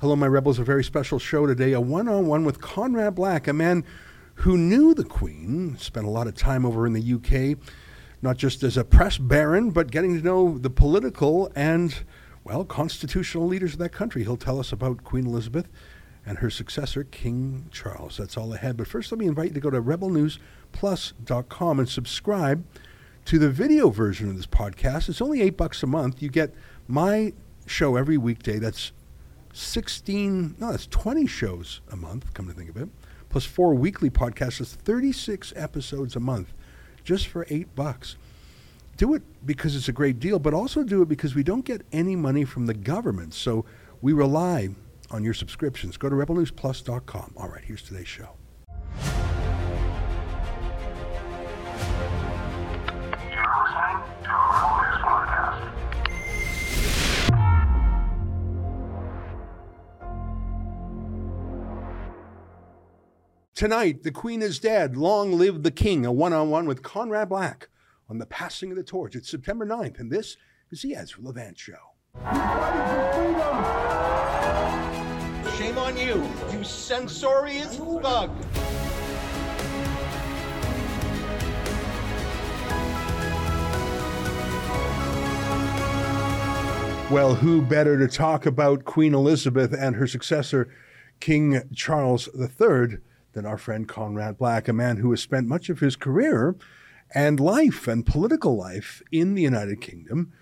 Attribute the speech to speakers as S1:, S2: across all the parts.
S1: Hello, my rebels. A very special show today. A one on one with Conrad Black, a man who knew the Queen, spent a lot of time over in the UK, not just as a press baron, but getting to know the political and, well, constitutional leaders of that country. He'll tell us about Queen Elizabeth and her successor, King Charles. That's all ahead. But first, let me invite you to go to rebelnewsplus.com and subscribe to the video version of this podcast. It's only eight bucks a month. You get my show every weekday. That's 16, no, that's 20 shows a month, come to think of it, plus four weekly podcasts. That's 36 episodes a month just for eight bucks. Do it because it's a great deal, but also do it because we don't get any money from the government. So we rely on your subscriptions. Go to rebelnewsplus.com. All right, here's today's show. Tonight, The Queen is Dead. Long Live the King, a one on one with Conrad Black on the passing of the torch. It's September 9th, and this is the Ezra Levant Show.
S2: Shame on you, you censorious thug.
S1: Well, who better to talk about Queen Elizabeth and her successor, King Charles III, than our friend Conrad Black, a man who has spent much of his career and life and political life in the United Kingdom.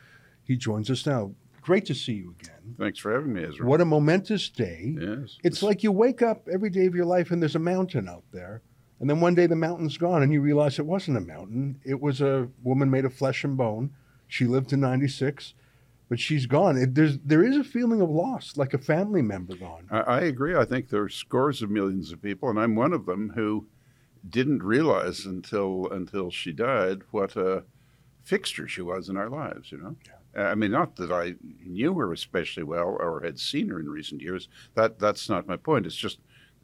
S1: He joins us now. Great to see you again.
S3: Thanks for having me, Ezra.
S1: What a momentous day.
S3: Yes.
S1: It's like you wake up every day of your life and there's a mountain out there. And then one day the mountain's gone and you realize it wasn't a mountain. It was a woman made of flesh and bone. She lived to 96, but she's gone. It, there's, there is a feeling of loss, like a family member gone.
S3: I, I agree. I think there are scores of millions of people, and I'm one of them who didn't realize until until she died what a fixture she was in our lives. You know, I mean, not that I knew her especially well or had seen her in recent years. That that's not my point. It's just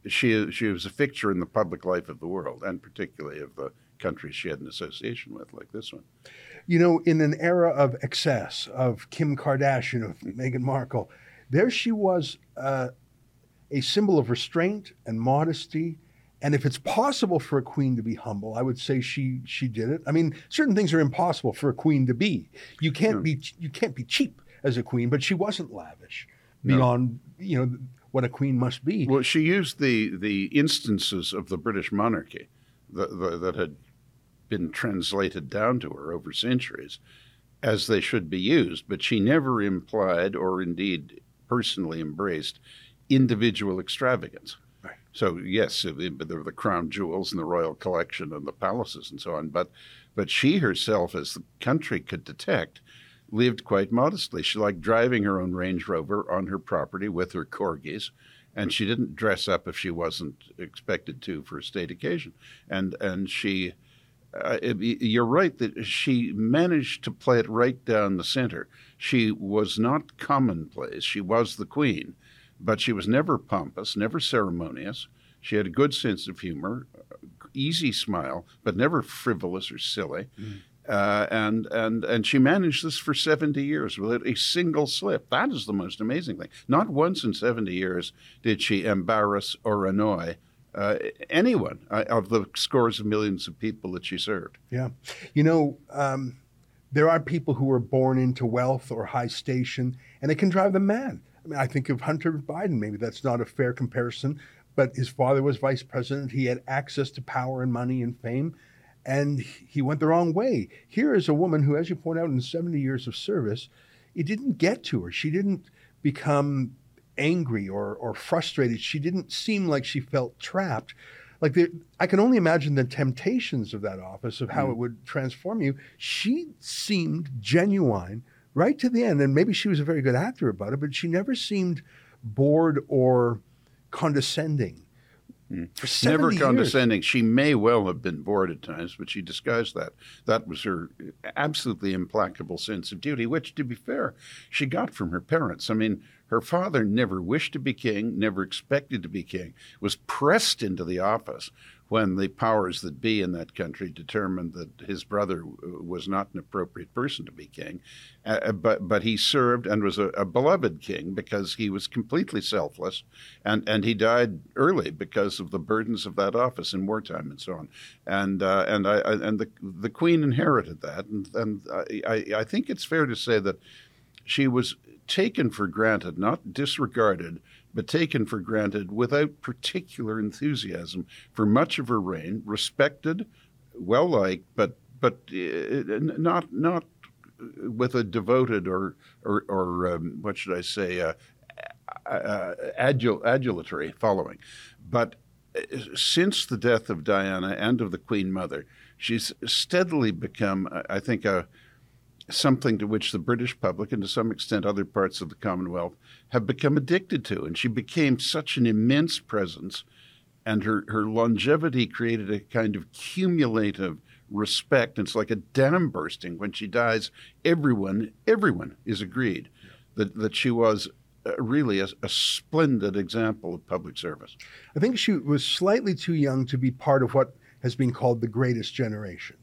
S3: she she was a fixture in the public life of the world, and particularly of the countries she had an association with, like this one.
S1: You know, in an era of excess, of Kim Kardashian, of Meghan Markle, there she was uh, a symbol of restraint and modesty. And if it's possible for a queen to be humble, I would say she she did it. I mean, certain things are impossible for a queen to be. You can't
S3: Yeah.
S1: be you can't be cheap as a queen, but she wasn't lavish
S3: No.
S1: beyond you know what a queen must be.
S3: Well, she used the the instances of the British monarchy that, that had been translated down to her over centuries as they should be used, but she never implied or indeed personally embraced individual extravagance.
S1: Right.
S3: So yes, there were the crown jewels and the royal collection and the palaces and so on, but but she herself, as the country could detect, lived quite modestly. She liked driving her own Range Rover on her property with her corgis, and she didn't dress up if she wasn't expected to for a state occasion. And and she, uh, you're right that she managed to play it right down the center. She was not commonplace. She was the queen, but she was never pompous, never ceremonious. She had a good sense of humor, easy smile, but never frivolous or silly. Uh, and and and she managed this for 70 years without a single slip. That is the most amazing thing. Not once in 70 years did she embarrass or annoy uh, anyone uh, of the scores of millions of people that she served.
S1: Yeah. You know, um, there are people who are born into wealth or high station, and it can drive them mad. I mean, I think of Hunter Biden. Maybe that's not a fair comparison, but his father was vice president. He had access to power and money and fame, and he went the wrong way. Here is a woman who, as you point out, in 70 years of service, it didn't get to her. She didn't become angry or, or frustrated. She didn't seem like she felt trapped. Like the, I can only imagine the temptations of that office of how mm. it would transform you. She seemed genuine right to the end, and maybe she was a very good actor about it, but she never seemed bored or condescending. Mm. For 70
S3: Never
S1: years.
S3: condescending. She may well have been bored at times, but she disguised that. That was her absolutely implacable sense of duty, which, to be fair, she got from her parents. I mean, her father never wished to be king, never expected to be king, was pressed into the office when the powers that be in that country determined that his brother was not an appropriate person to be king. Uh, uh, but but he served and was a, a, beloved king because he was completely selfless, and, and he died early because of the burdens of that office in wartime and so on. And uh, and I, I, and the the queen inherited that, and and I, I think it's fair to say that she was taken for granted, not disregarded but taken for granted without particular enthusiasm for much of her reign, respected, well liked, but but uh, not not with a devoted or or, or um, what should I say uh, uh, adul- adulatory following, but uh, since the death of Diana and of the Queen Mother, she's steadily become, I think, a something to which the British public and to some extent other parts of the Commonwealth have become addicted to. And she became such an immense presence, and her, her longevity created a kind of cumulative respect. It's like a dam bursting. When she dies, everyone, everyone is agreed that, that she was uh, really a, a, splendid example of public service.
S1: I think she was slightly too young to be part of what has been called the greatest generation.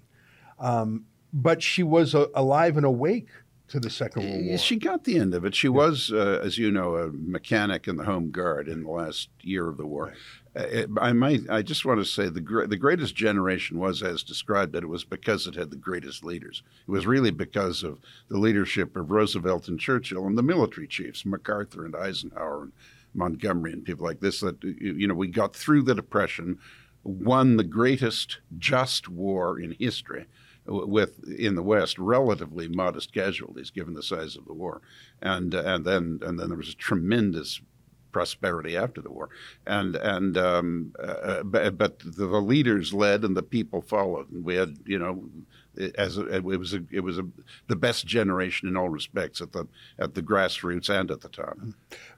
S1: Um, but she was uh, alive and awake to the Second World War.
S3: She got the end of it. She yeah. was, uh, as you know, a mechanic in the Home Guard in the last year of the war. Right. Uh, I might. I just want to say the the greatest generation was as described that it was because it had the greatest leaders. It was really because of the leadership of Roosevelt and Churchill and the military chiefs, MacArthur and Eisenhower and Montgomery and people like this. That you know we got through the depression, won the greatest just war in history with in the West relatively modest casualties given the size of the war, and uh, and then and then there was a tremendous prosperity after the war, and and um, uh, but, but the, the, leaders led and the people followed, and we had you know. As a, it was, a, it was a, the best generation in all respects at the at the grassroots and at the top.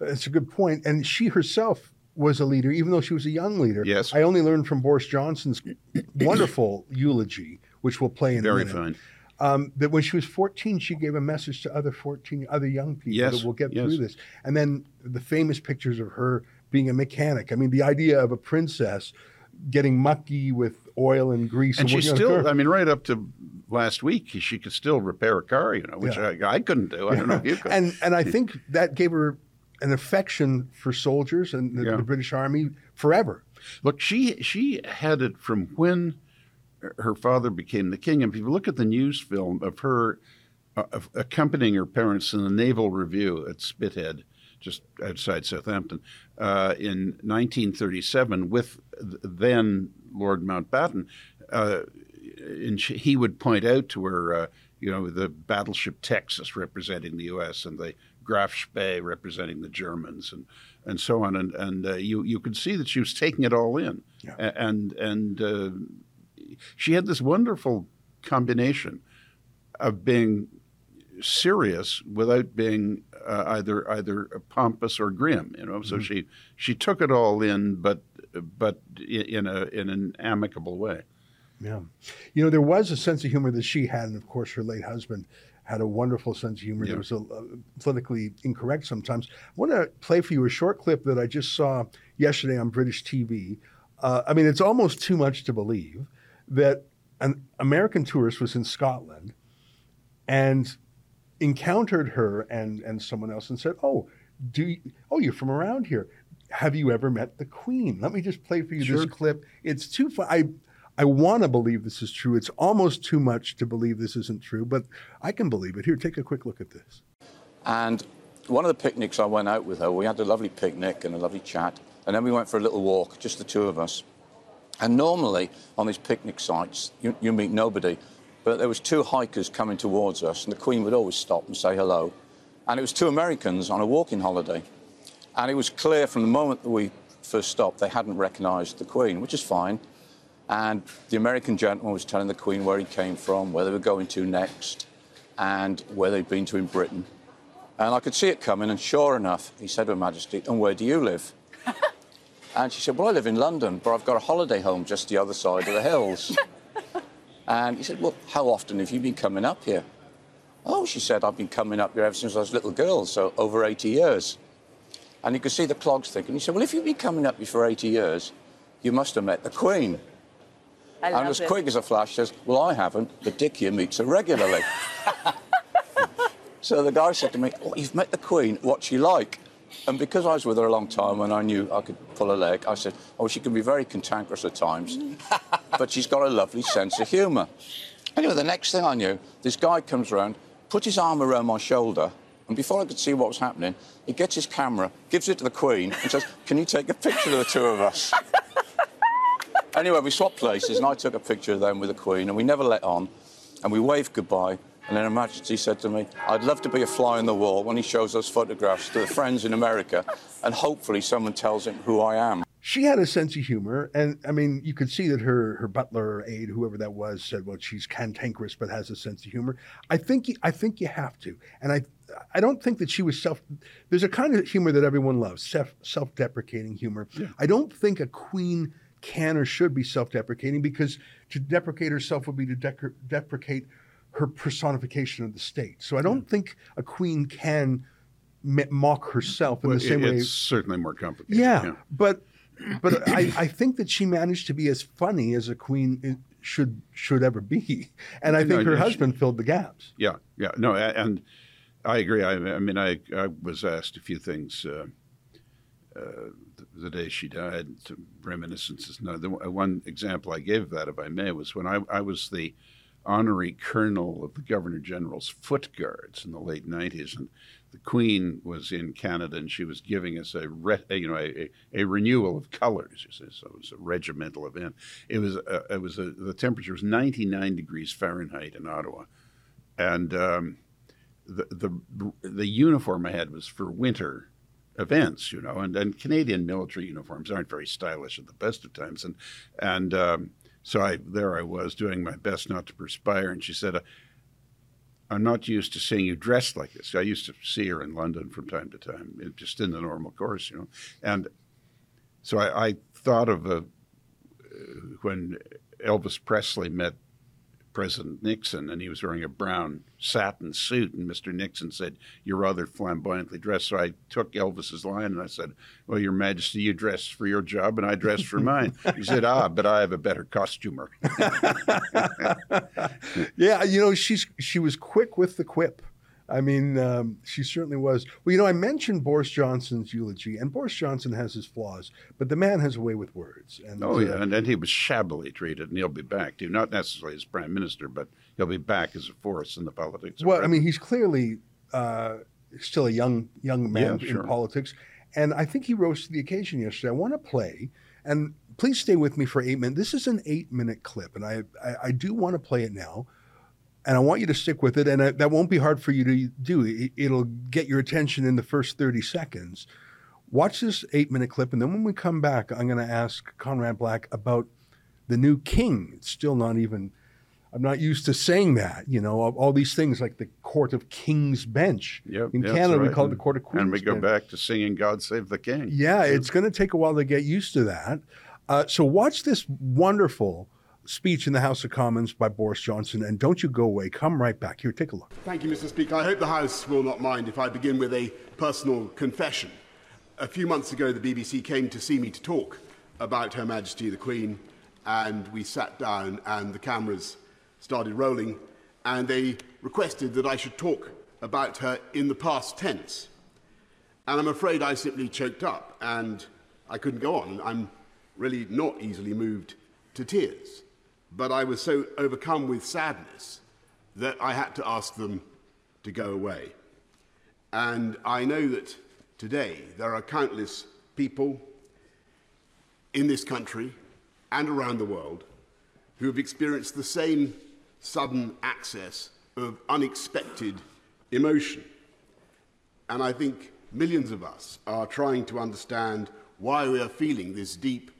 S1: That's a good point. And she herself was a leader, even though she was a young leader.
S3: Yes.
S1: I only learned from Boris Johnson's wonderful eulogy which we'll play in
S3: Very
S1: a minute.
S3: fun.
S1: Um, that when she was 14, she gave a message to other 14 other young people
S3: yes,
S1: that we'll get
S3: yes.
S1: through this. And then the famous pictures of her being a mechanic. I mean, the idea of a princess getting mucky with oil and grease.
S3: And, and she still, I mean, right up to last week, she could still repair a car, you know, which yeah. I, I, couldn't do. I don't know if you could.
S1: and, and I think that gave her an affection for soldiers and the, yeah. the British Army forever.
S3: Look, she she had it from when her father became the king. And if you look at the news film of her uh, of accompanying her parents in the Naval Review at Spithead, just outside Southampton, uh, in 1937, with then Lord Mountbatten, uh, and she, he would point out to her, uh, you know, the battleship Texas representing the U.S. and the Graf Spee representing the Germans, and and so on, and and uh, you you could see that she was taking it all in, yeah. and and uh, she had this wonderful combination of being serious without being uh, either either pompous or grim. You know, mm-hmm. so she she took it all in, but but in a in an amicable way.
S1: Yeah, you know, there was a sense of humor that she had, and of course, her late husband had a wonderful sense of humor. Yeah. That was a, a, politically incorrect sometimes. I want to play for you a short clip that I just saw yesterday on British TV. Uh, I mean, it's almost too much to believe that an American tourist was in Scotland and encountered her and, and someone else and said, "Oh, do you, oh you're from around here? Have you ever met the Queen? Let me just play for you sure. this clip. It's too fun. I I want to believe this is true. It's almost too much to believe this isn't true, but I can believe it. Here, take a quick look at this.
S4: And one of the picnics I went out with her, we had a lovely picnic and a lovely chat, and then we went for a little walk, just the two of us. And normally on these picnic sites, you, you meet nobody. But there was two hikers coming towards us, and the Queen would always stop and say hello. And it was two Americans on a walking holiday. And it was clear from the moment that we first stopped, they hadn't recognised the Queen, which is fine. And the American gentleman was telling the Queen where he came from, where they were going to next, and where they'd been to in Britain. And I could see it coming, and sure enough, he said to Her Majesty, And where do you live? And she said, Well, I live in London, but I've got a holiday home just the other side of the hills. and he said, Well, how often have you been coming up here? Oh, she said, I've been coming up here ever since I was a little girl, so over 80 years. And you could see the clogs thinking. He said, Well, if you've been coming up here for 80 years, you must have met the Queen.
S5: I
S4: and as
S5: it.
S4: quick as a flash says, Well, I haven't, but Dick here meets her regularly. so the guy said to me, oh, You've met the Queen, what's she like? And because I was with her a long time and I knew I could pull a leg, I said, Oh, she can be very cantankerous at times, but she's got a lovely sense of humour. Anyway, the next thing I knew, this guy comes round, puts his arm around my shoulder, and before I could see what was happening, he gets his camera, gives it to the Queen, and says, Can you take a picture of the two of us? Anyway, we swapped places, and I took a picture of them with the Queen, and we never let on, and we waved goodbye. And then Her Majesty said to me, I'd love to be a fly on the wall when he shows those photographs to the friends in America, and hopefully someone tells him who I am.
S1: She had a sense of humor, and I mean, you could see that her her butler or aide, whoever that was, said, "Well, she's cantankerous, but has a sense of humor." I think you, I think you have to, and I I don't think that she was self. There's a kind of humor that everyone loves, self self deprecating humor. I don't think a queen can or should be self deprecating because to deprecate herself would be to dec- deprecate her personification of the state. So I don't think a queen can m- mock herself in
S3: Well,
S1: the same
S3: it-
S1: way.
S3: it's certainly more complicated.
S1: Yeah, but but I, I think that she managed to be as funny as a queen should should ever be, and I
S3: No,
S1: think her
S3: she-
S1: husband filled the gaps.
S3: Yeah, yeah, no, and I agree. I, I mean, I, I was asked a few things uh, uh, the, the day she died, reminiscences. No, the one example I gave of that, if I may, was when I, I was the honorary colonel of the Governor General's Foot Guards in the late '90s, and the Queen was in Canada, and she was giving us a, re, a, you know a, a renewal of colors. See, so it was a regimental event. It was uh, it was a, the temperature was 99 degrees Fahrenheit in Ottawa, and um, the the the uniform I had was for winter events, you know, and, and Canadian military uniforms aren't very stylish at the best of times, and and um, so I there I was doing my best not to perspire, and she said. I'm not used to seeing you dressed like this. I used to see her in London from time to time, just in the normal course, you know. And so I, I thought of a, uh, when Elvis Presley met President Nixon, and he was wearing a brown satin suit, and Mr. Nixon said, "You're rather flamboyantly dressed." So I took Elvis's line and I said, "Well, Your Majesty, you dress for your job, and I dress for mine." he said, "Ah, but I have a better costumer."
S1: Yeah, you know, she's she was quick with the quip. I mean, um, she certainly was. Well, you know, I mentioned Boris Johnson's eulogy, and Boris Johnson has his flaws, but the man has a way with words. And
S3: Oh
S1: uh,
S3: yeah, and, then he was shabbily treated, and he'll be back too. Not necessarily as prime minister, but he'll be back as a force in the politics.
S1: Well, I mean, he's clearly uh, still a young young man
S3: Yeah,
S1: in
S3: sure.
S1: politics, and I think he rose to the occasion yesterday. I want to play, and please stay with me for eight minutes. This is an eight minute clip, and I I, I do want to play it now, and I want you to stick with it, and I, that won't be hard for you to do. It, it'll get your attention in the first thirty seconds. Watch this eight minute clip, and then when we come back, I'm going to ask Conrad Black about the new king. It's still not even. I'm not used to saying that, you know, all, these things like the Court of King's Bench.
S3: Yep,
S1: In Canada,
S3: that's
S1: we call it the Court of Queen's
S3: and we go
S1: Bench.
S3: back to singing "God Save the King."
S1: Yeah, it's going to take a while to get used to that. Uh, so watch this wonderful speech in the House of Commons by Boris Johnson, and don't you go away. Come right back. Here, take a look.
S6: Thank you, Mr. Speaker. I hope the House will not mind if I begin with a personal confession. A few months ago, the BBC came to see me to talk about Her Majesty the Queen, and we sat down and the cameras started rolling, and they requested that I should talk about her in the past tense. And I'm afraid I simply choked up and I couldn't go on. I'm really not easily moved to tears. But I was so overcome with sadness that I had to ask them to go away. And I know that today there are countless people in this country and around the world who have experienced the same sudden access of unexpected emotion. And I think millions of us are trying to understand why we are feeling this deep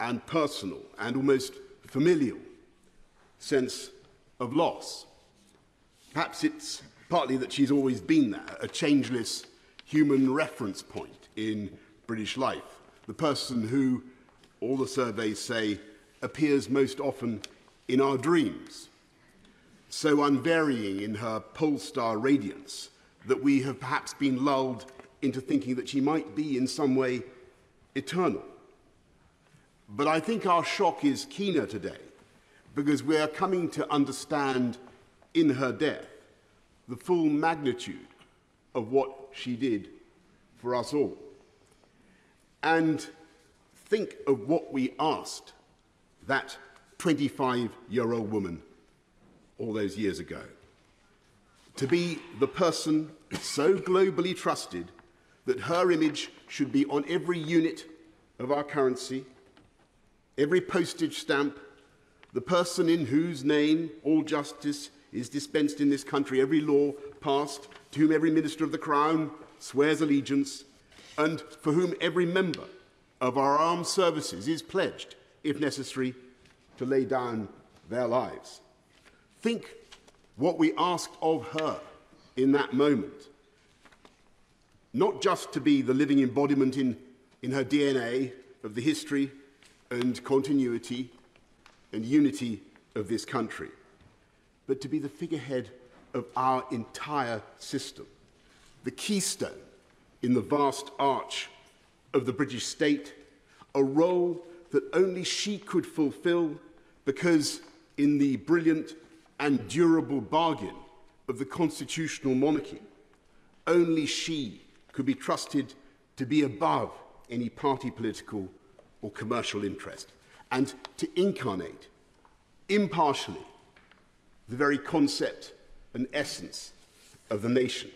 S6: and personal and almost familial sense of loss. Perhaps it's partly that she's always been there, a changeless human reference point in British life, the person who, all the surveys say, appears most often in our dreams, so unvarying in her pole star radiance that we have perhaps been lulled into thinking that she might be in some way eternal. But I think our shock is keener today because we are coming to understand in her death the full magnitude of what she did for us all. And think of what we asked that 25 year old woman all those years ago to be the person so globally trusted that her image should be on every unit of our currency, every postage stamp, the person in whose name all justice is dispensed in this country, every law passed, to whom every minister of the crown swears allegiance, and for whom every member of our armed services is pledged, if necessary, to lay down their lives. Think what we asked of her in that moment. Not just to be the living embodiment in, in her DNA of the history and continuity and unity of this country, but to be the figurehead of our entire system, the keystone in the vast arch of the British state, a role that only she could fulfill because, in the brilliant and durable bargain of the constitutional monarchy, only she could be trusted to be above any party political or commercial interest and to incarnate impartially the very concept and essence of the nation.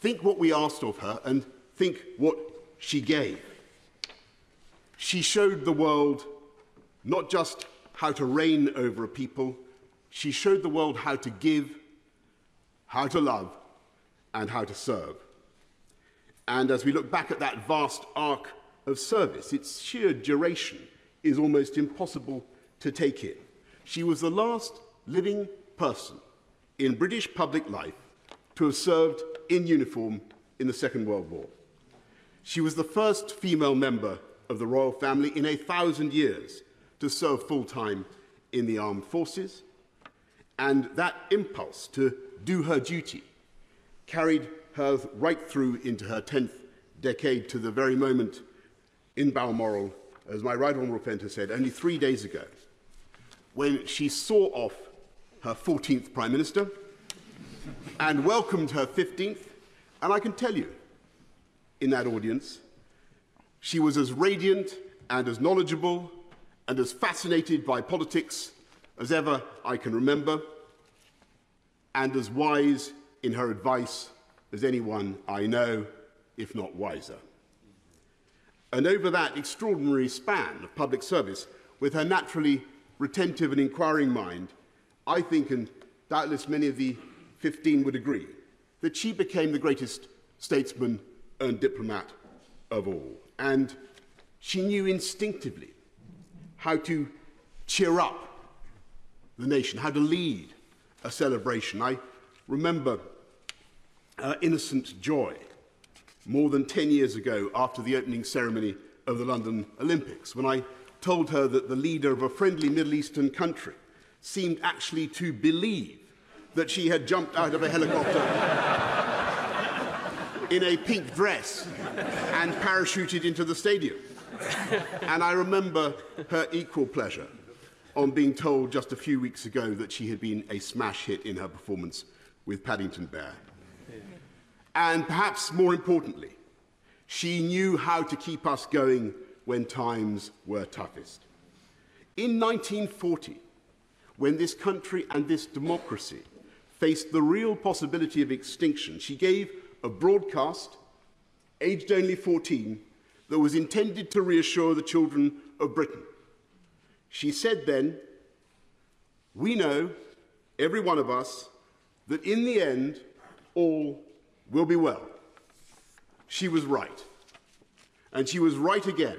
S6: Think what we asked of her and think what she gave. She showed the world not just how to reign over a people, she showed the world how to give, how to love, and how to serve. And as we look back at that vast arc of service, its sheer duration is almost impossible to take in. She was the last living person in British public life to have served in uniform in the Second World War. She was the first female member of the royal family in a thousand years to serve full time in the armed forces, and that impulse to do her duty carried her right through into her 10th decade to the very moment in Balmoral, as my right honourable has said, only three days ago, when she saw off her 14th Prime Minister and welcomed her 15th. And I can tell you, in that audience, she was as radiant and as knowledgeable and as fascinated by politics as ever I can remember, and as wise in her advice as anyone I know, if not wiser. and over that extraordinary span of public service, with her naturally retentive and inquiring mind, I think, and doubtless many of the 15 would agree, that she became the greatest statesman and diplomat of all. And she knew instinctively how to cheer up the nation, how to lead a celebration. I remember uh, Innocent Joy, more than 10 years ago after the opening ceremony of the London Olympics, when I told her that the leader of a friendly Middle Eastern country seemed actually to believe that she had jumped out of a helicopter in a pink dress and parachuted into the stadium. and I remember her equal pleasure on being told just a few weeks ago that she had been a smash hit in her performance with Paddington Bear. And perhaps more importantly, she knew how to keep us going when times were toughest. In 1940, when this country and this democracy faced the real possibility of extinction, she gave a broadcast, aged only 14, that was intended to reassure the children of Britain. She said then, We know, every one of us, that in the end, all will be well. She was right. And she was right again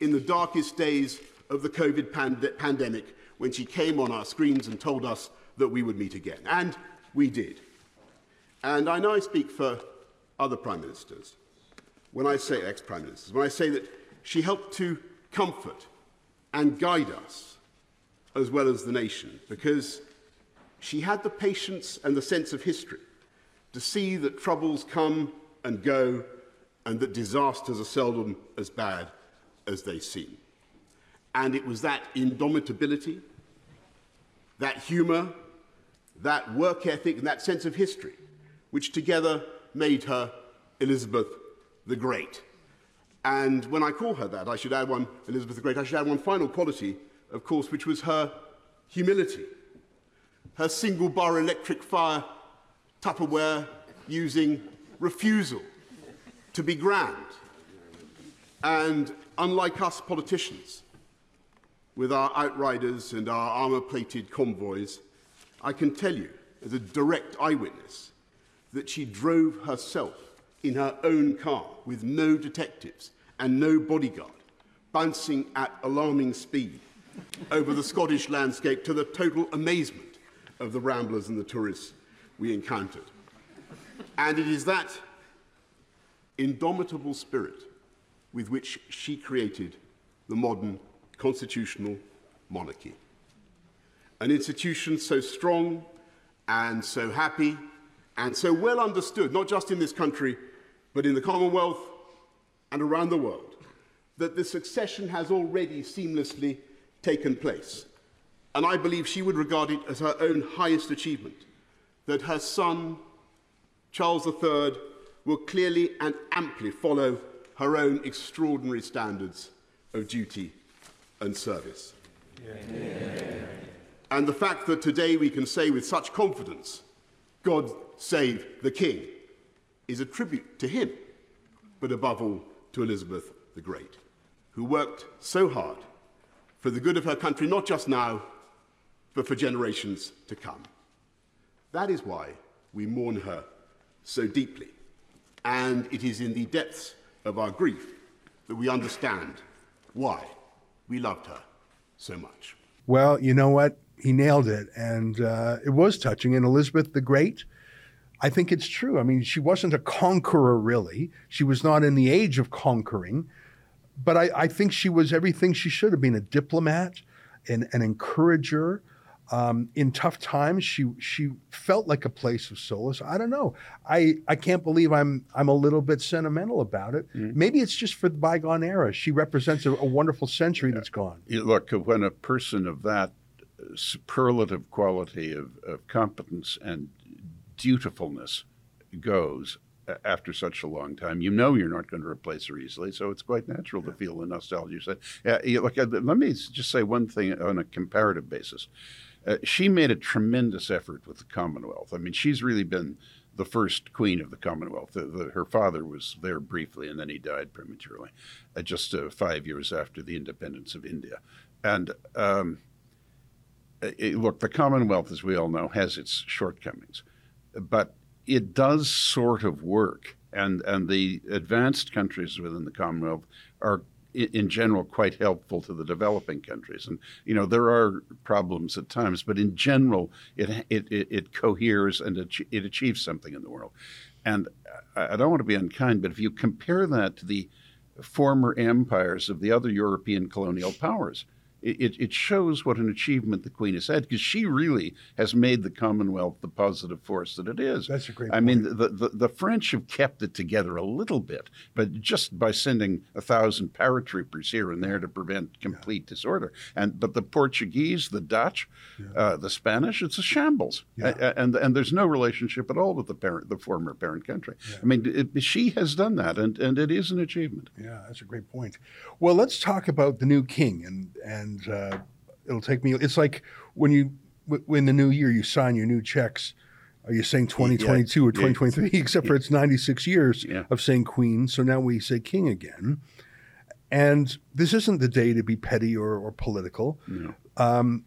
S6: in the darkest days of the COVID pand- pandemic when she came on our screens and told us that we would meet again. And we did. And I know I speak for other prime ministers when I say ex prime ministers, when I say that she helped to comfort and guide us as well as the nation because she had the patience and the sense of history to see that troubles come and go and that disasters are seldom as bad as they seem. And it was that indomitability that humor, that work ethic, and that sense of history, which together made her Elizabeth the Great. And when I call her that, I should add one, Elizabeth the Great, I should add one final quality, of course, which was her humility. Her single bar electric fire Tupperware using refusal to be grand. And unlike us politicians, with our outriders and our armour plated convoys, I can tell you, as a direct eyewitness, that she drove herself in her own car with no detectives and no bodyguard, bouncing at alarming speed over the Scottish landscape to the total amazement of the ramblers and the tourists we encountered. And it is that indomitable spirit with which she created the modern constitutional monarchy. An institution so strong and so happy and so well understood, not just in this country, but in the Commonwealth and around the world, that the succession has already seamlessly taken place. And I believe she would regard it as her own highest achievement that her son, Charles III, will clearly and amply follow her own extraordinary standards of duty and service. Yeah. And the fact that today we can say with such confidence, God save the King, is a tribute to him, but above all to Elizabeth the Great, who worked so hard for the good of her country, not just now, but for generations to come. That is why we mourn her so deeply. And it is in the depths of our grief that we understand why we loved her so much.
S1: Well, you know what? He nailed it. And uh, it was touching. And Elizabeth the Great, I think it's true. I mean, she wasn't a conqueror, really. She was not in the age of conquering. But I, I think she was everything she should have been a diplomat, an, an encourager, um, in tough times, she she felt like a place of solace. I don't know. I, I can't believe I'm I'm a little bit sentimental about it. Mm-hmm. Maybe it's just for the bygone era. She represents a, a wonderful century that's gone.
S3: Look, when a person of that superlative quality of, of competence and dutifulness goes after such a long time, you know you're not going to replace her easily. So it's quite natural yeah. to feel the nostalgia. So, yeah, look, let me just say one thing on a comparative basis. Uh, she made a tremendous effort with the Commonwealth. I mean, she's really been the first queen of the Commonwealth. The, the, her father was there briefly, and then he died prematurely, uh, just uh, five years after the independence of India. And um, it, look, the Commonwealth, as we all know, has its shortcomings, but it does sort of work. And, and the advanced countries within the Commonwealth are in general quite helpful to the developing countries. And you know there are problems at times, but in general it it, it, coheres and it, it achieves something in the world. And I don't want to be unkind, but if you compare that to the former empires of the other European colonial powers, it, it shows what an achievement the Queen has had because she really has made the Commonwealth the positive force that it is.
S1: That's a great.
S3: I
S1: point.
S3: mean, the, the, the French have kept it together a little bit, but just by sending a thousand paratroopers here and there to prevent complete yeah. disorder. And but the Portuguese, the Dutch, yeah. uh, the Spanish, it's a shambles, yeah. and and there's no relationship at all with the parent, the former parent country. I mean, it, she has done that, and and it is an achievement.
S1: Yeah, that's a great point. Well, let's talk about the new king and and and uh, it'll take me. It's like when you when the new year you sign your new checks. Are you saying 2022 yeah, or 2023? Yeah, Except for it's 96 years yeah. of saying queen. So now we say king again. And this isn't the day to be petty or, or political. No. Um,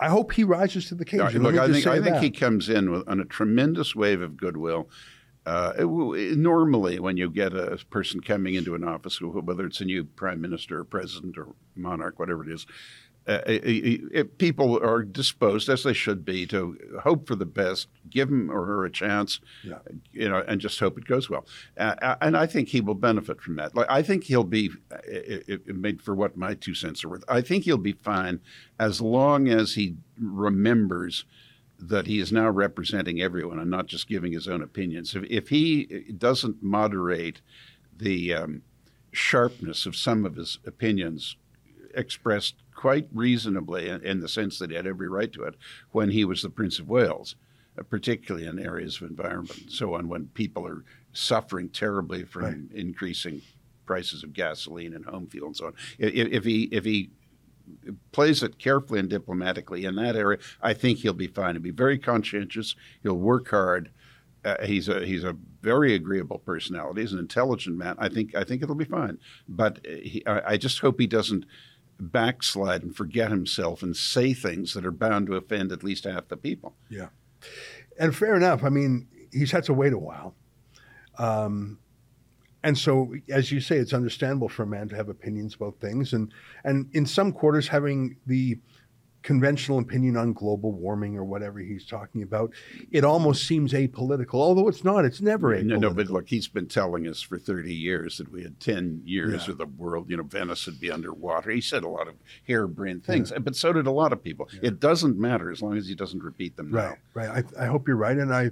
S1: I hope he rises to the occasion.
S3: look, I think, I think he comes in with, on a tremendous wave of goodwill. Uh, it, eh, normally, when you get a person coming into an office, whether it's a new prime minister or president or monarch, whatever it is, uh, it, it, people are disposed, as they should be, to hope for the best, give him or her a chance, yeah. you know, and just hope it goes well. Uh, and I think he will benefit from that. Like I think he'll be, eh, eh, made for what my two cents are worth. I think he'll be fine as long as he remembers that he is now representing everyone and not just giving his own opinions. If, if he doesn't moderate the um, sharpness of some of his opinions expressed quite reasonably, in, in the sense that he had every right to it, when he was the Prince of Wales, uh, particularly in areas of environment and so on, when people are suffering terribly from
S1: Right.
S3: increasing prices of gasoline and home fuel and so on. If, if he if he plays it carefully and diplomatically in that area, I think he'll be fine. He'll be very conscientious. He'll work hard. Uh, he's a he's a very agreeable personality. He's an intelligent man. I think I think it'll be fine. But uh, he, I, I just hope he doesn't backslide and forget himself and say things that are bound to offend at least half the people.
S1: Yeah. And fair enough. I mean, he's had to wait a while. Um, and so, as you say, it's understandable for a man to have opinions about things. And, and in some quarters, having the conventional opinion on global warming or whatever he's talking about, it almost seems apolitical, although it's not. It's never apolitical.
S3: No, no, but look, he's been telling us for 30 years that we had 10 years
S1: Yeah.
S3: of the world, you know, Venice would be underwater. He said a lot of harebrained things, but so did a lot of people. It doesn't matter as long as he doesn't repeat them now.
S1: Right, right. I, I hope you're right, and I,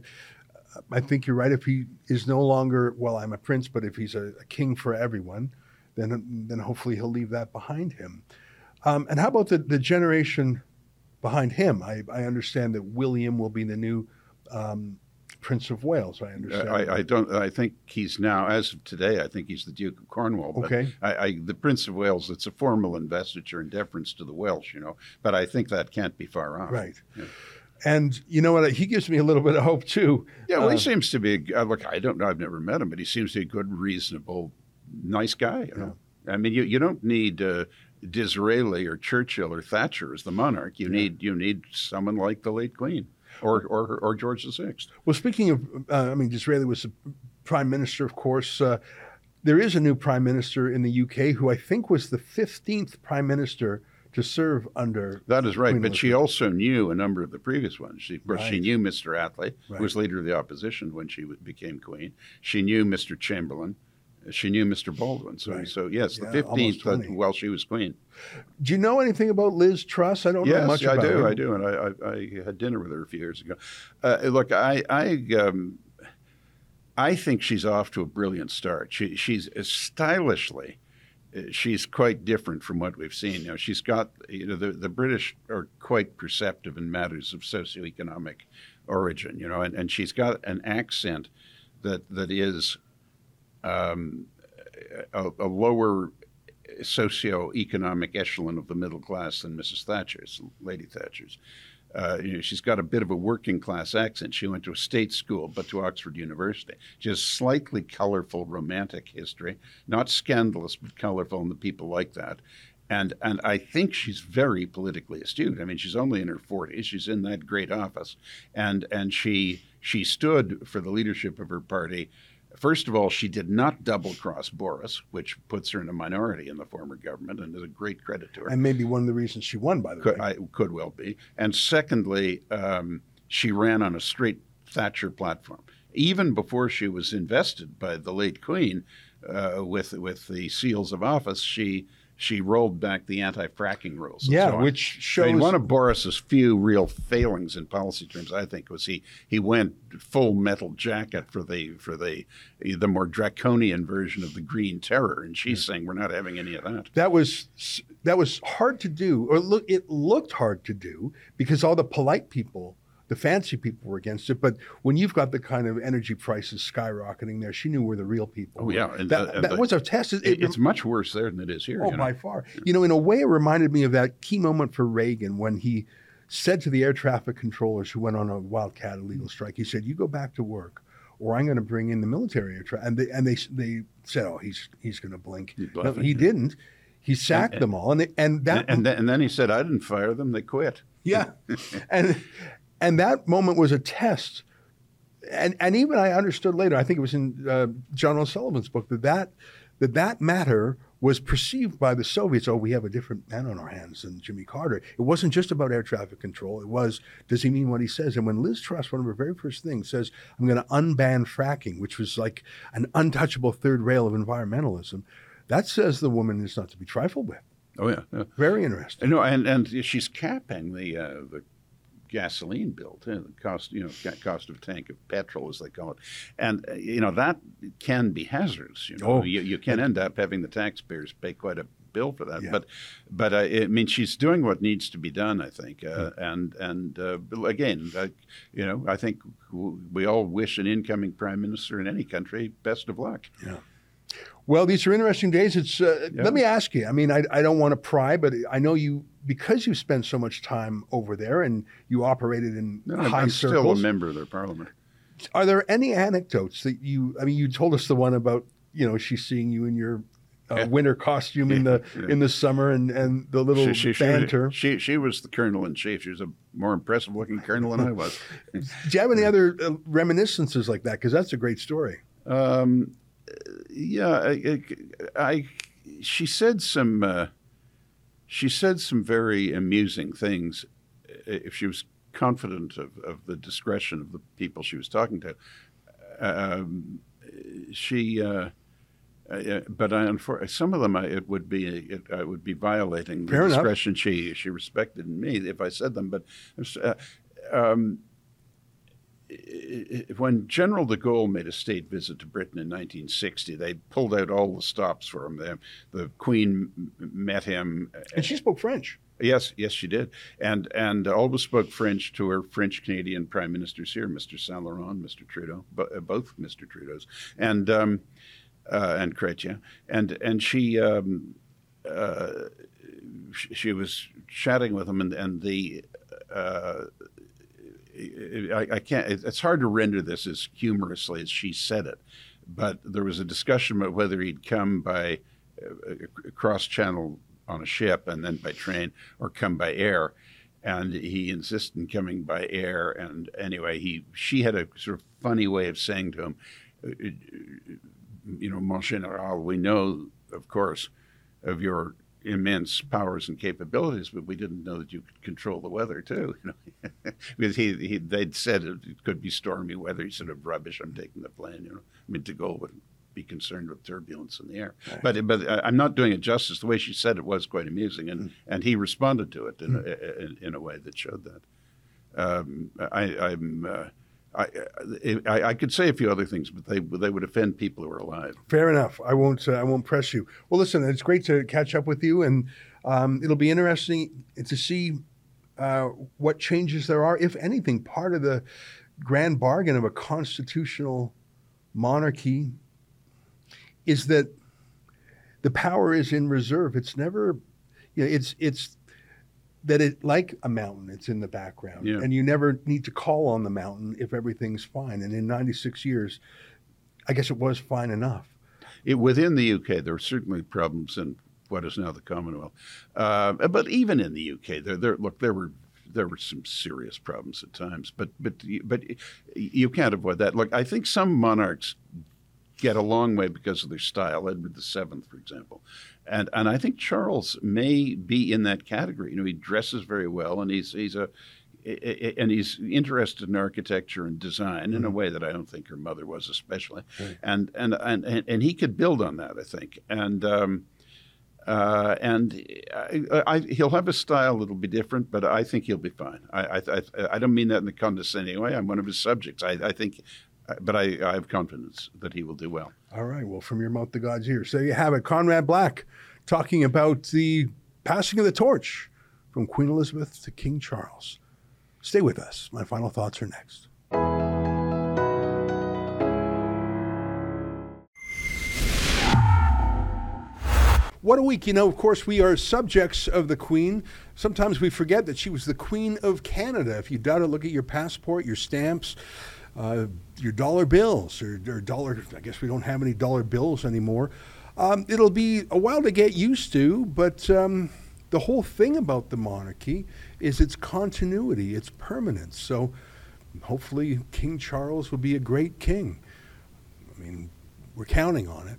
S1: I think you're right. If he is no longer, well, I'm a prince, but if he's a, a king for everyone, then then hopefully he'll leave that behind him. Um, and how about the the generation behind him? I, I understand that William will be the new um, Prince of Wales. I understand.
S3: I, I don't. I think he's now, as of today, I think he's the Duke of Cornwall. But
S1: Okay.
S3: I, I, the Prince of Wales. It's a formal investiture in deference to the Welsh, you know. But I think that can't be far off.
S1: right.
S3: Yeah.
S1: And you know what? He gives me a little bit of hope too.
S3: Yeah, well,
S1: Uh,
S3: he seems to be. A, uh, look, I don't know. I've never met him, but he seems to be a good, reasonable, nice guy. You know? I mean, you, you don't need uh, Disraeli or Churchill or Thatcher as the monarch. You need you need someone like the late Queen or or, or George the Sixth.
S1: Well, speaking of, uh, I mean, Disraeli was the prime minister, of course. Uh, there is a new prime minister in the UK who I think was the 15th prime minister to serve under.
S3: That is right,
S1: Queen
S3: but she also knew a number of the previous ones. She, of course, she knew Mr. Attlee,
S1: Right.
S3: who was leader of the opposition when she w- became queen. She knew Mr. Chamberlain. She knew Mr. Baldwin. So,
S1: Right.
S3: so yes,
S1: Yeah,
S3: the fifteenth
S1: almost 20.
S3: while she was queen.
S1: Do you know anything about Liz Truss? I don't know much
S3: I
S1: about
S3: do.
S1: her.
S3: I do, and I, I, I had dinner with her a few years ago. Uh, look, I, I, um, I think she's off to a brilliant start. She, she's stylishly, she's quite different from what we've seen. You know, she's got, you know, the, the British are quite perceptive in matters of socioeconomic origin. You know, and, and she's got an accent that that is um, a, a lower socioeconomic echelon of the middle class than Mrs. Thatcher's, Lady Thatcher's. Uh, she's got a bit of a working class accent. She went to a state school, but to Oxford University. She has slightly colorful romantic history, not scandalous, but colorful, and the people like that. And and I think she's very politically astute. I mean, she's only in her forties. She's in that great office, and and she she stood for the leadership of her party. First of all, she did not double cross Boris, which puts her in a minority in the former government, and is a great credit to her
S1: And maybe one of the reasons she won, by the
S3: could,
S1: way.
S3: I, could well be. And secondly, um, she ran on a straight Thatcher platform. Even before she was invested by the late Queen uh, with with the seals of office, she she rolled back the anti-fracking rules.
S1: Yeah,
S3: so
S1: which
S3: I mean,
S1: shows-
S3: one of Boris's few real failings in policy terms, I think, was he he went full metal jacket for the for the the more draconian version of the Green Terror, and she's saying we're not having any of that.
S1: that was that was hard to do, or look, it looked hard to do because all the polite people, the fancy people, were against it. But when you've got the kind of energy prices skyrocketing there, she knew where the real people.
S3: Oh,
S1: were.
S3: yeah, and
S1: that,
S3: the- and
S1: that
S3: the-
S1: was a test. It,
S3: It, it's much worse there than it is here.
S1: Oh,
S3: you know?
S1: by far. You know, in a way, it reminded me of that key moment for Reagan when he said to the air traffic controllers who went on a wildcat illegal strike, he said, "You go back to work, or I'm going to bring in the military air traffic." And they and they they said, "Oh, he's he's going to blink." No, he
S3: yeah.
S1: didn't. He sacked them all, and they, and that
S3: and, and, then, and then he said, I didn't fire them, they quit.
S1: yeah, and and that moment was a test. And and even I understood later. I think it was in uh, John O'Sullivan's book that that that that matter was perceived by the Soviets. Oh, we have a different man on our hands than Jimmy Carter. It wasn't just about air traffic control. It was does he mean what he says? And when Liz Truss, one of her very first things, says I'm going to unban fracking, which was like an untouchable third rail of environmentalism, that says the woman is not to be trifled with.
S3: Oh, yeah. yeah.
S1: Very interesting.
S3: No, and, and she's capping the uh, the gasoline bill, too, the cost, you know, cost of a tank of petrol, as they call it. And, uh, you know, that can be hazardous. You know,
S1: Oh.
S3: you, you can end up having the taxpayers pay quite a bill for that.
S1: Yeah.
S3: But but uh, I mean, she's doing what needs to be done. I think, uh,
S1: Hmm.
S3: and and uh, again, uh, you know, I think we all wish an incoming prime minister in any country best of luck.
S1: Well, these are interesting days. It's. Uh,
S3: Yeah.
S1: Let me ask you. I mean, I, I don't want to pry, but I know you because you spent so much time over there and you operated in
S3: No,
S1: high
S3: I'm
S1: circles.
S3: still a member of their parliament.
S1: Are there any anecdotes that you? I mean, you told us the one about you know she's seeing you in your uh,
S3: Yeah.
S1: winter costume in the
S3: Yeah.
S1: in the summer and and the little
S3: She, she, she,
S1: banter.
S3: she, she was the colonel in chief. She was a more impressive looking colonel than I was.
S1: Do you have any other uh, reminiscences like that? Because that's a great story.
S3: Um, yeah, I, I, I- she said some. Uh, she said some very amusing things. If she was confident of, of the discretion of the people she was talking to, um, she. Uh, uh, but I, some of them, I, it would be it, I would be violating the
S1: Fair enough.
S3: discretion she she respected in me if I said them. But uh, um, when General de Gaulle made a state visit to Britain in 1960, they pulled out all the stops for him. The, the Queen met him.
S1: And she spoke French.
S3: Yes, yes, she did, and and always spoke French to her French Canadian prime ministers here, Mr. Saint Laurent, Mr. Trudeau, uh, both Mr. Trudeau's, and um, uh, and Chrétien, and and she. Um, uh, sh- she was chatting with him, and, and the uh, I, I can't. it- It's hard to render this as humorously as she said it, but there was a discussion about whether he'd come by uh, cross channel on a ship and then by train, or come by air. And he insisted in coming by air. And anyway, he she had a sort of funny way of saying to him, uh, you know, Mon Général, we know, of course, of your immense powers and capabilities, but we didn't know that you could control the weather too. You know, because he, he they'd said it could be stormy weather. He said, "Of rubbish. I'm taking the plane." You know, I mean, to go would be concerned with turbulence in the air. But but I- I'm not doing it justice. The way she said it was quite amusing, and mm-hmm. and he responded to it in, a, mm-hmm. in, in a way that showed that. Um, I, I'm. Uh, Uh, I, I, I could say a few other things, but they they would offend people who are alive.
S1: Fair enough. I won't. Uh, I won't press you. Well, listen. It's great to catch up with you, and um, it'll be interesting to see uh, what changes there are, if anything. Part of the grand bargain of a constitutional monarchy is that the power is in reserve. It's never. You know, it's it's that it like a mountain. It's in the background,
S3: Yeah.
S1: and you never need to call on the mountain if everything's fine. And in 96 years, I guess it was fine enough.
S3: It, within the UK, there were certainly problems in what is now the Commonwealth, uh, but even in the UK, there, there look there were there were some serious problems at times. But but but you can't avoid that. Look, I think some monarchs get a long way because of their style. Edward VII, for example, and and I think Charles may be in that category. You know, he dresses very well, and he's he's a and he's interested in architecture and design in a way that I don't think her mother was, especially, and, and and and he could build on that, I think, and. Um, uh, and I, I, he'll have a style that'll be different, but I think he'll be fine. I, I, I don't mean that in a condescending way. I'm one of his subjects. I, I think, but I, I have confidence that he will do well.
S1: All right. Well, from your mouth to God's ears. So you have it. Conrad Black talking about the passing of the torch from Queen Elizabeth to King Charles. Stay with us. My final thoughts are next. What a week. You know, of course, we are subjects of the Queen. Sometimes we forget that she was the Queen of Canada. If you doubt it, look at your passport, your stamps, uh, your dollar bills, or, or dollar, I guess we don't have any dollar bills anymore. Um, it'll be a while to get used to, but um, the whole thing about the monarchy is its continuity, its permanence. So hopefully, King Charles will be a great king. I mean, we're counting on it.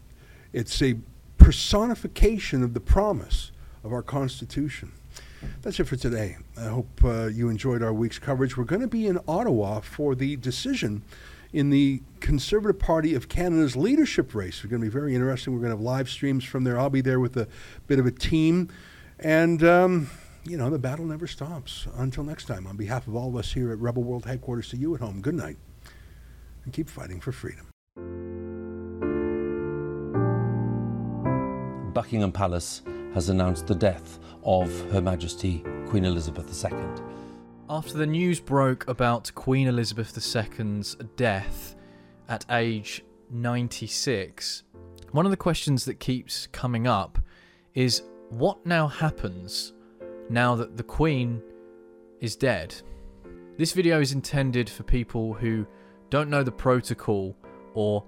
S1: It's a personification of the promise of our Constitution. That's it for today. I hope uh, you enjoyed our week's coverage. We're going to be in Ottawa for the decision in the Conservative Party of Canada's leadership race. It's going to be very interesting. We're going to have live streams from there. I'll be there with a bit of a team. And, um, you know, the battle never stops. Until next time, on behalf of all of us here at Rebel World Headquarters, to you at home, good night and keep fighting for freedom.
S5: Buckingham Palace has announced the death of Her Majesty Queen Elizabeth II.
S7: After the news broke about Queen Elizabeth II's death at age 96, one of the questions that keeps coming up is what now happens now that the Queen is dead? This video is intended for people who don't know the protocol or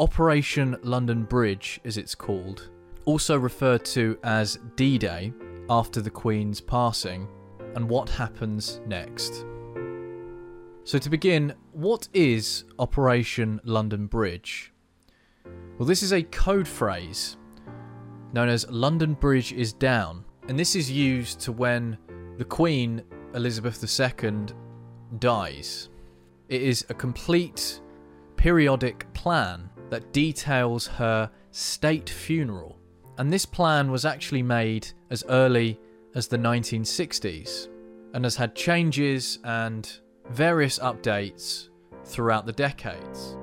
S7: Operation London Bridge, as it's called, also referred to as D Day after the Queen's passing, and what happens next. So, to begin, what is Operation London Bridge? Well, this is a code phrase known as London Bridge is down, and this is used to when the Queen, Elizabeth II, dies. It is a complete periodic plan that details her state funeral, and this plan was actually made as early as the 1960s and has had changes and various updates throughout the decades.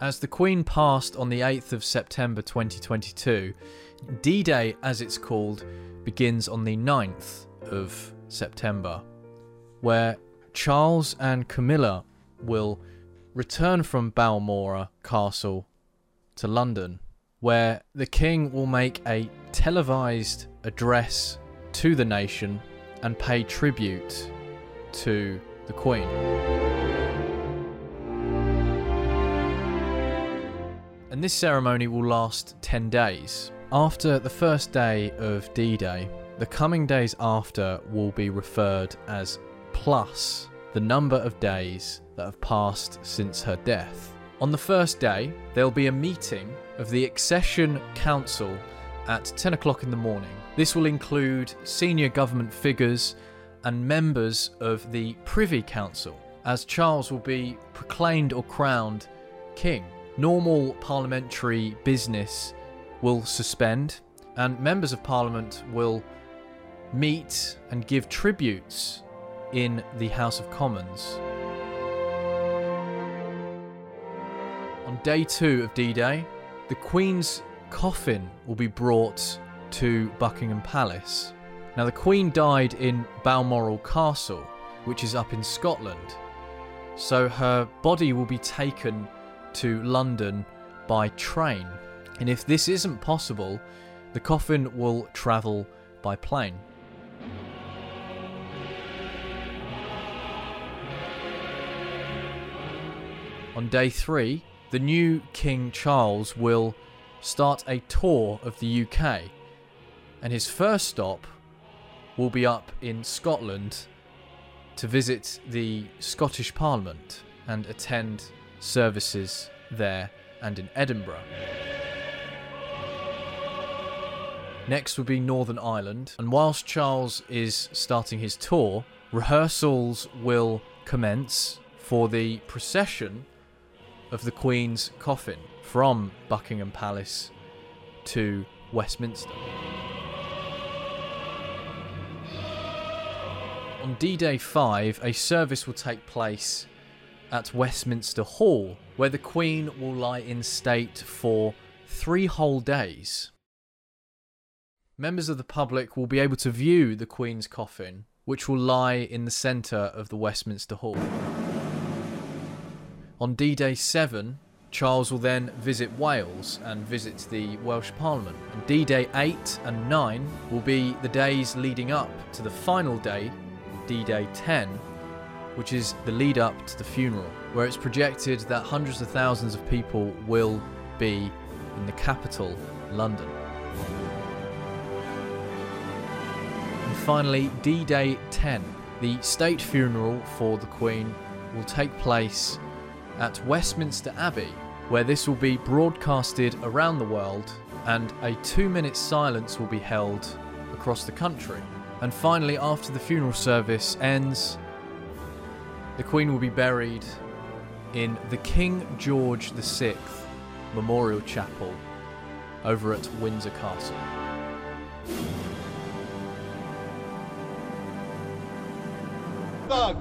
S7: As the Queen passed on the 8th of September 2022, D Day, as it's called, begins on the 9th of September, where Charles and Camilla will return from Balmoral Castle to London, where the King will make a televised address to the nation and pay tribute to the Queen. And this ceremony will last 10 days. After the first day of D Day, the coming days after will be referred as plus the number of days that have passed since her death. On the first day, there'll be a meeting of the Accession Council at 10 o'clock in the morning. This will include senior government figures and members of the Privy Council, as Charles will be proclaimed or crowned king. Normal parliamentary business will suspend, and members of parliament will meet and give tributes in the House of Commons. On day two of D Day, the Queen's coffin will be brought to Buckingham Palace. Now, the Queen died in Balmoral Castle, which is up in Scotland, so her body will be taken to London by train. And if this isn't possible, the coffin will travel by plane. On day three, the new King Charles will start a tour of the UK, and his first stop will be up in Scotland to visit the Scottish Parliament and attend services there and in Edinburgh. Next would be Northern Ireland, and whilst Charles is starting his tour, rehearsals will commence for the procession of the Queen's coffin from Buckingham Palace to Westminster. On D Day 5, a service will take place at Westminster Hall, where the Queen will lie in state for three whole days. Members of the public will be able to view the Queen's coffin, which will lie in the centre of the Westminster Hall. On D Day 7, Charles will then visit Wales and visit the Welsh Parliament. D Day 8 and 9 will be the days leading up to the final day, D Day 10, which is the lead up to the funeral, where it's projected that hundreds of thousands of people will be in the capital, London. And finally, D Day 10, the state funeral for the Queen, will take place at Westminster Abbey, where this will be broadcasted around the world and a two minute silence will be held across the country. And finally, after the funeral service ends, the Queen will be buried in the King George VI Memorial Chapel over at Windsor Castle.
S2: Thug!